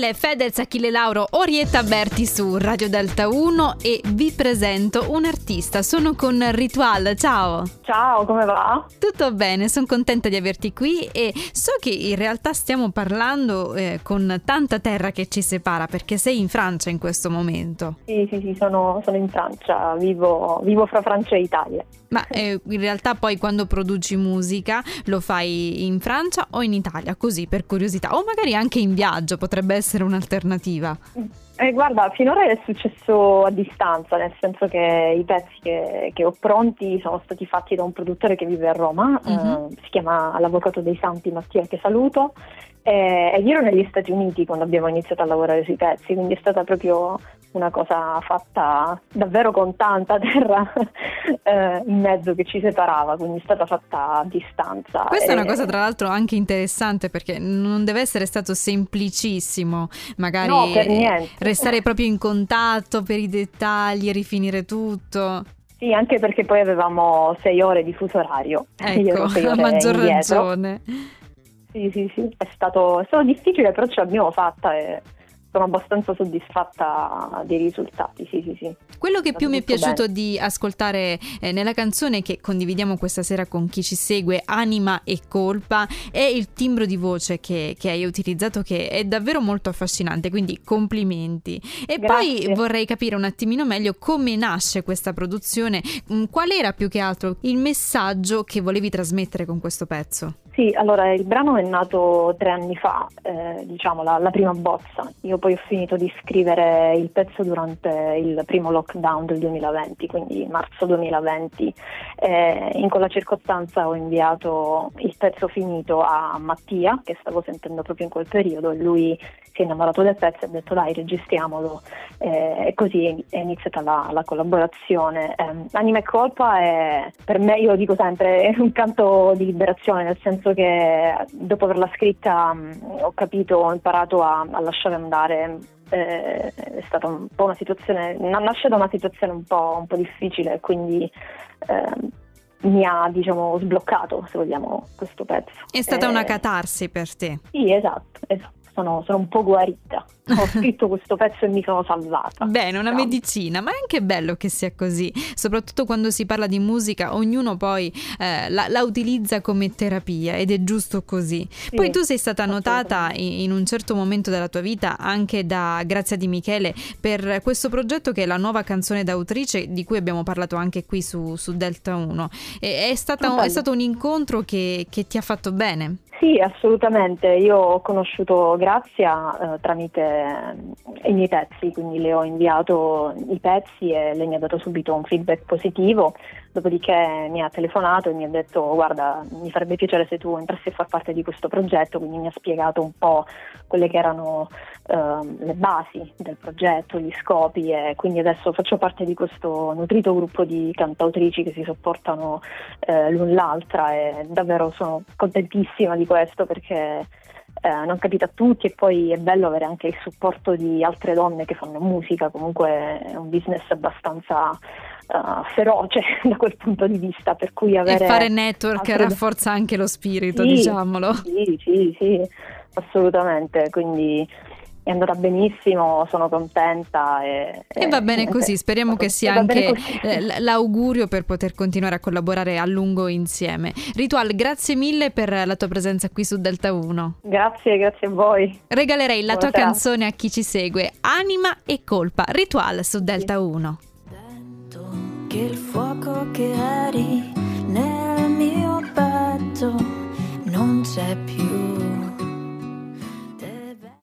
Mille, Fedez, Achille Lauro, Orietta Berti su Radio Delta 1 e vi presento un artista. Sono con Ritual, ciao! Ciao, come va? Tutto bene, sono contenta di averti qui e so che in realtà stiamo parlando eh, con tanta terra che ci separa perché sei in Francia in questo momento. Sì, sì, sì, sono, sono in Francia, vivo, vivo, fra Francia e Italia. Ma eh, in realtà poi quando produci musica lo fai in Francia o in Italia, così per curiosità, o magari anche in viaggio potrebbe potrebbe essere un'alternativa? Eh, guarda, finora è successo a distanza, nel senso che i pezzi che, che ho pronti sono stati fatti da un produttore che vive a Roma, uh-huh. eh, si chiama L'Avvocato dei Santi Mattia, che saluto, e, ed ero negli Stati Uniti quando abbiamo iniziato a lavorare sui pezzi, quindi è stata proprio una cosa fatta davvero con tanta terra eh, in mezzo che ci separava, quindi è stata fatta a distanza. Questa e... è una cosa tra l'altro anche interessante perché non deve essere stato semplicissimo magari no, restare proprio in contatto per i dettagli, rifinire tutto. Sì, anche perché poi avevamo sei ore di fuso orario. Ecco, a maggior indietro. ragione. Sì, sì, sì, è stato, è stato difficile, però ce l'abbiamo fatta e sono abbastanza soddisfatta dei risultati, sì, sì, sì. Quello che più mi è piaciuto bene. di ascoltare eh, nella canzone che condividiamo questa sera con chi ci segue, Anima e Colpa, è il timbro di voce che, che hai utilizzato che è davvero molto affascinante, quindi complimenti. E Grazie. poi vorrei capire un attimino meglio come nasce questa produzione, mm, qual era più che altro il messaggio che volevi trasmettere con questo pezzo? Sì, allora il brano è nato tre anni fa, eh, diciamo la, la, prima bozza. Io poi ho finito di scrivere il pezzo durante il primo lockdown del 2020, quindi marzo 2020. Eh, in quella circostanza ho inviato il pezzo finito a Mattia, che stavo sentendo proprio in quel periodo, e lui si è innamorato del pezzo e ha detto dai registriamolo eh, e così è iniziata la, la collaborazione. Eh, Anima e colpa è per me, io lo dico sempre, è un canto di liberazione, nel senso che dopo averla scritta mh, ho capito, ho imparato a, a lasciare andare eh, è stata un po' una situazione, nasce da una situazione un po', un po difficile, quindi eh, mi ha diciamo sbloccato, se vogliamo, questo pezzo. È stata eh, una catarsi per te? Sì, esatto, esatto sono, sono un po' guarita. Ho scritto questo pezzo e mi sono salvata. Bene, una diciamo. medicina, ma è anche bello che sia così, soprattutto quando si parla di musica, ognuno poi eh, la, la, utilizza come terapia ed è giusto così. Sì, poi tu sei stata notata in, in, un certo momento della tua vita anche da Grazia di Michele per questo progetto che è la nuova canzone d'autrice di cui abbiamo parlato anche qui su, su Delta 1. E, è, stata, è, stato un incontro che, che ti ha fatto bene. Sì, assolutamente. Io ho conosciuto Grazia eh, tramite eh, i miei pezzi, quindi le ho inviato i pezzi e lei mi ha dato subito un feedback positivo, dopodiché mi ha telefonato e mi ha detto guarda mi farebbe piacere se tu entrassi a far parte di questo progetto, quindi mi ha spiegato un po' quelle che erano eh, le basi del progetto, gli scopi e quindi adesso faccio parte di questo nutrito gruppo di cantautrici che si sopportano eh, l'un l'altra e davvero sono contentissima di questo perché eh, non capita a tutti e poi è bello avere anche il supporto di altre donne che fanno musica, comunque è un business abbastanza uh, feroce da quel punto di vista, per cui avere... E fare network altre... rafforza anche lo spirito, sì, diciamolo. Sì, sì, sì, assolutamente, quindi è andata benissimo, sono contenta. E, e va bene così, speriamo che sia anche eh, l'augurio per poter continuare a collaborare a lungo insieme. Ritual, grazie mille per la tua presenza qui su Delta 1. Grazie, grazie a voi. Regalerei la tua canzone a chi ci segue, Anima e Colpa, Ritual su Delta 1. Sento che il fuoco che eri